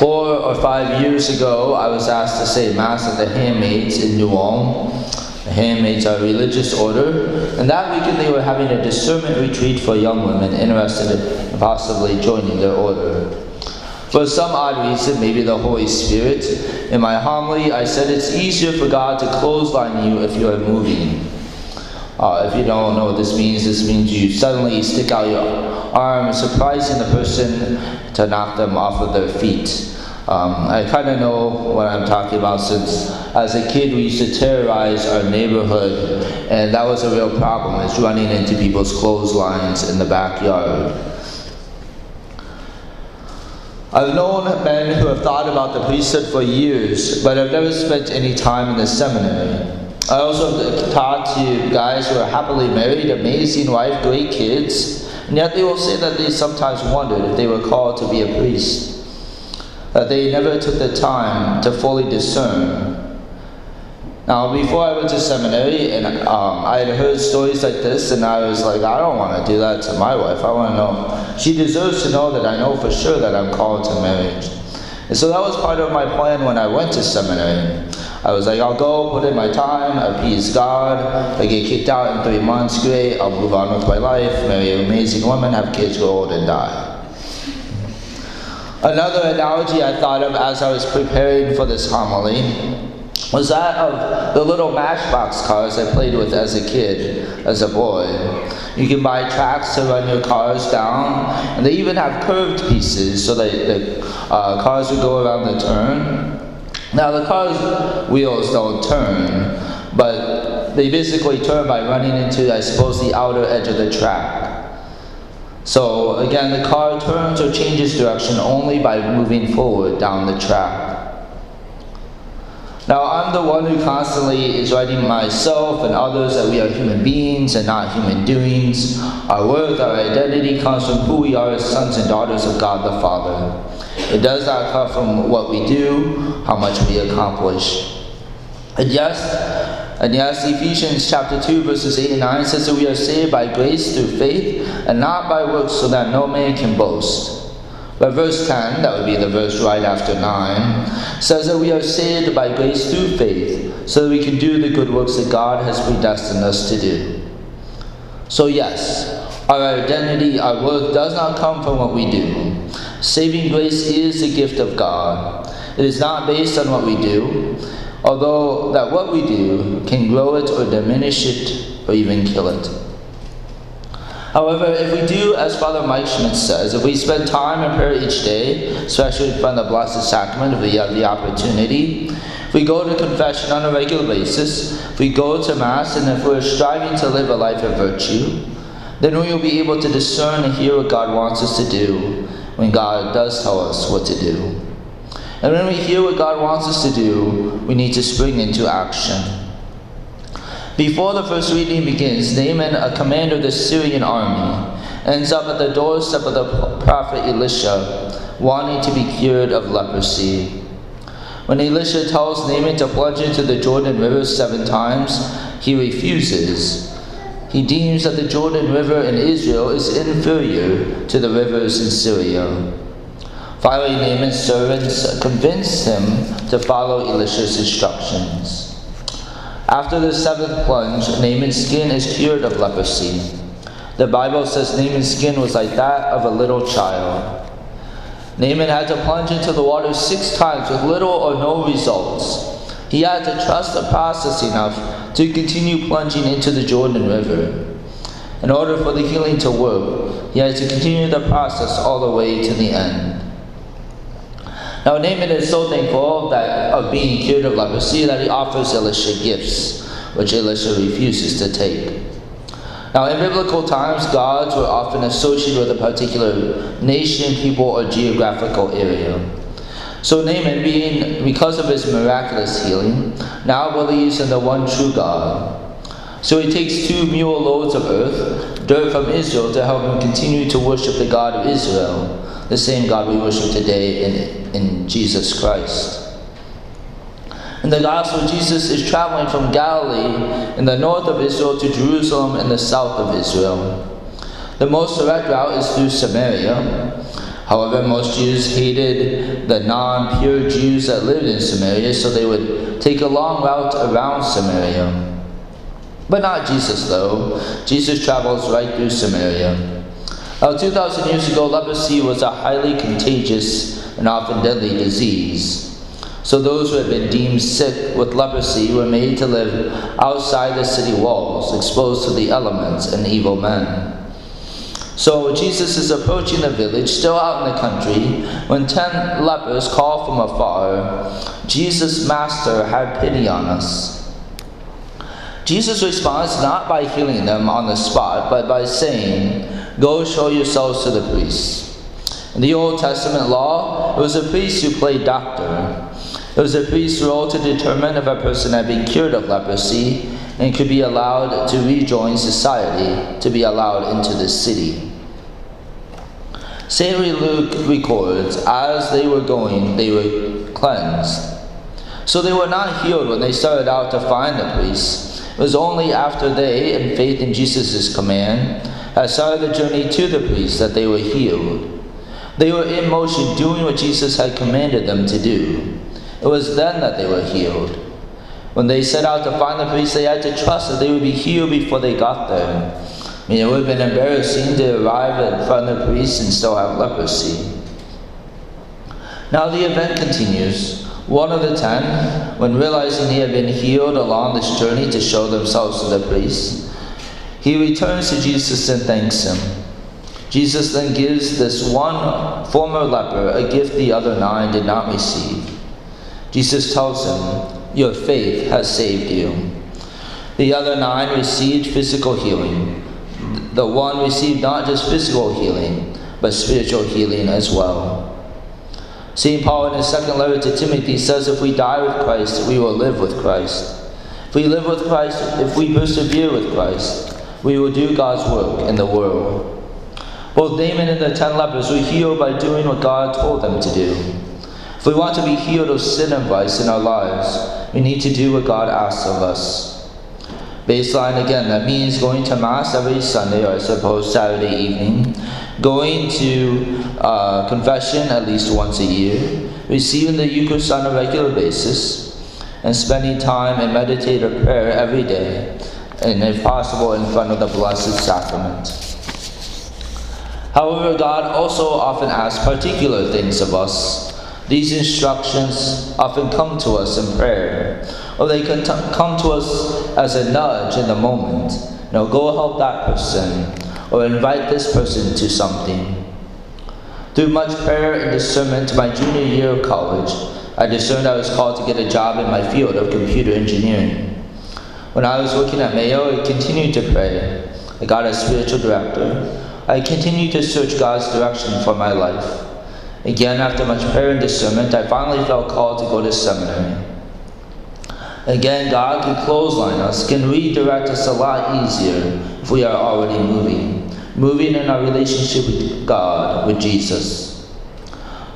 Four or five years ago, I was asked to say Mass at the Handmaids in New Ulm. The Handmaids are a religious order, and that weekend they were having a discernment retreat for young women interested in possibly joining their order. For some odd reason, maybe the Holy Spirit, in my homily, I said it's easier for God to clothesline you if you are moving. Uh, if you don't know what this means, this means you suddenly stick out your arm, surprising the person to knock them off of their feet. Um, I kind of know what I'm talking about since as a kid we used to terrorize our neighborhood, and that was a real problem, is running into people's clotheslines in the backyard. I've known men who have thought about the priesthood for years, but have never spent any time in the seminary. I also talked to guys who are happily married, amazing wife, great kids, and yet they will say that they sometimes wondered if they were called to be a priest, that they never took the time to fully discern. Now, before I went to seminary, and um, I had heard stories like this, and I was like, I don't want to do that to my wife. I want to know. She deserves to know that I know for sure that I'm called to marriage. And so that was part of my plan when I went to seminary. I was like, I'll go, put in my time, appease God. I get kicked out in three months, great. I'll move on with my life, marry an amazing woman, have kids grow old and die. Another analogy I thought of as I was preparing for this homily was that of the little matchbox cars I played with as a kid, as a boy. You can buy tracks to run your cars down, and they even have curved pieces so that the uh, cars would go around the turn. Now, the car's wheels don't turn, but they basically turn by running into, I suppose, the outer edge of the track. So, again, the car turns or changes direction only by moving forward down the track. Now, I'm the one who constantly is writing myself and others that we are human beings and not human doings. Our worth, our identity comes from who we are as sons and daughters of God the Father. It does not come from what we do, how much we accomplish. And yes, and yes, Ephesians chapter 2, verses 8 and 9 says that we are saved by grace through faith and not by works, so that no man can boast. But verse 10, that would be the verse right after 9, says that we are saved by grace through faith, so that we can do the good works that God has predestined us to do. So, yes, our identity, our worth does not come from what we do. Saving grace is a gift of God. It is not based on what we do, although that what we do can grow it or diminish it or even kill it. However, if we do, as Father Mike Schmitz says, if we spend time in prayer each day, especially from the Blessed Sacrament, if we have the opportunity, if we go to confession on a regular basis, if we go to Mass, and if we're striving to live a life of virtue, then we will be able to discern and hear what God wants us to do when God does tell us what to do. And when we hear what God wants us to do, we need to spring into action. Before the first reading begins, Naaman, a commander of the Syrian army, ends up at the doorstep of the prophet Elisha, wanting to be cured of leprosy. When Elisha tells Naaman to plunge into the Jordan River seven times, he refuses. He deems that the Jordan River in Israel is inferior to the rivers in Syria. Finally, Naaman's servants convinced him to follow Elisha's instructions. After the seventh plunge, Naaman's skin is cured of leprosy. The Bible says Naaman's skin was like that of a little child. Naaman had to plunge into the water six times with little or no results. He had to trust the process enough to continue plunging into the Jordan River. In order for the healing to work, he had to continue the process all the way to the end. Now Naaman is so thankful that of being cured of leprosy that he offers Elisha gifts, which Elisha refuses to take. Now, in biblical times, gods were often associated with a particular nation, people, or geographical area. So Naaman, being because of his miraculous healing, now believes in the one true God. So he takes two mule loads of earth, dirt from Israel, to help him continue to worship the God of Israel, the same God we worship today in, in Jesus Christ. In the Gospel, Jesus is traveling from Galilee in the north of Israel to Jerusalem in the south of Israel. The most direct route is through Samaria. However, most Jews hated the non pure Jews that lived in Samaria, so they would take a long route around Samaria. But not Jesus, though. Jesus travels right through Samaria. Now, 2,000 years ago, leprosy was a highly contagious and often deadly disease. So those who had been deemed sick with leprosy were made to live outside the city walls, exposed to the elements and evil men. So Jesus is approaching the village, still out in the country, when ten lepers call from afar, Jesus, Master, have pity on us. Jesus responds not by healing them on the spot, but by saying, Go show yourselves to the priests. In the Old Testament law, it was a priest who played doctor. It was a priest's role to determine if a person had been cured of leprosy and could be allowed to rejoin society, to be allowed into the city. St. Luke records, as they were going, they were cleansed. So they were not healed when they started out to find the priest. It was only after they, in faith in Jesus' command, had started the journey to the priest that they were healed. They were in motion doing what Jesus had commanded them to do. It was then that they were healed. When they set out to find the priest, they had to trust that they would be healed before they got there. I mean, it would have been embarrassing to arrive in front of the priest and still have leprosy. Now the event continues. One of the ten, when realizing he had been healed along this journey to show themselves to the priest, he returns to Jesus and thanks him. Jesus then gives this one former leper a gift the other nine did not receive. Jesus tells him, Your faith has saved you. The other nine received physical healing. The one received not just physical healing, but spiritual healing as well. St. Paul, in his second letter to Timothy, says, If we die with Christ, we will live with Christ. If we live with Christ, if we persevere with Christ, we will do God's work in the world. Both Naaman and the ten lepers were healed by doing what God told them to do. If we want to be healed of sin and vice in our lives, we need to do what God asks of us. Baseline again, that means going to Mass every Sunday, or I suppose Saturday evening, going to uh, confession at least once a year, receiving the Eucharist on a regular basis, and spending time in meditative prayer every day, and if possible, in front of the Blessed Sacrament. However, God also often asks particular things of us these instructions often come to us in prayer, or they can come to us as a nudge in the moment. Know, go help that person, or invite this person to something. Through much prayer and discernment my junior year of college, I discerned I was called to get a job in my field of computer engineering. When I was working at Mayo, I continued to pray. I got a spiritual director. I continued to search God's direction for my life. Again, after much prayer and discernment, I finally felt called to go to seminary. Again, God can clothesline us, can redirect us a lot easier if we are already moving, moving in our relationship with God, with Jesus.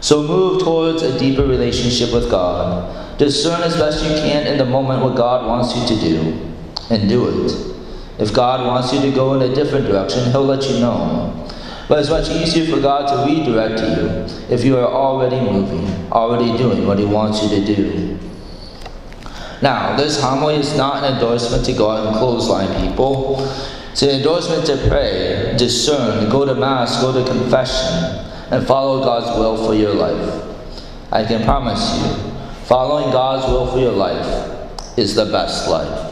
So move towards a deeper relationship with God. Discern as best you can in the moment what God wants you to do, and do it. If God wants you to go in a different direction, He'll let you know. But it's much easier for God to redirect you if you are already moving, already doing what He wants you to do. Now, this homily is not an endorsement to go out and clothesline people. It's an endorsement to pray, discern, go to Mass, go to confession, and follow God's will for your life. I can promise you, following God's will for your life is the best life.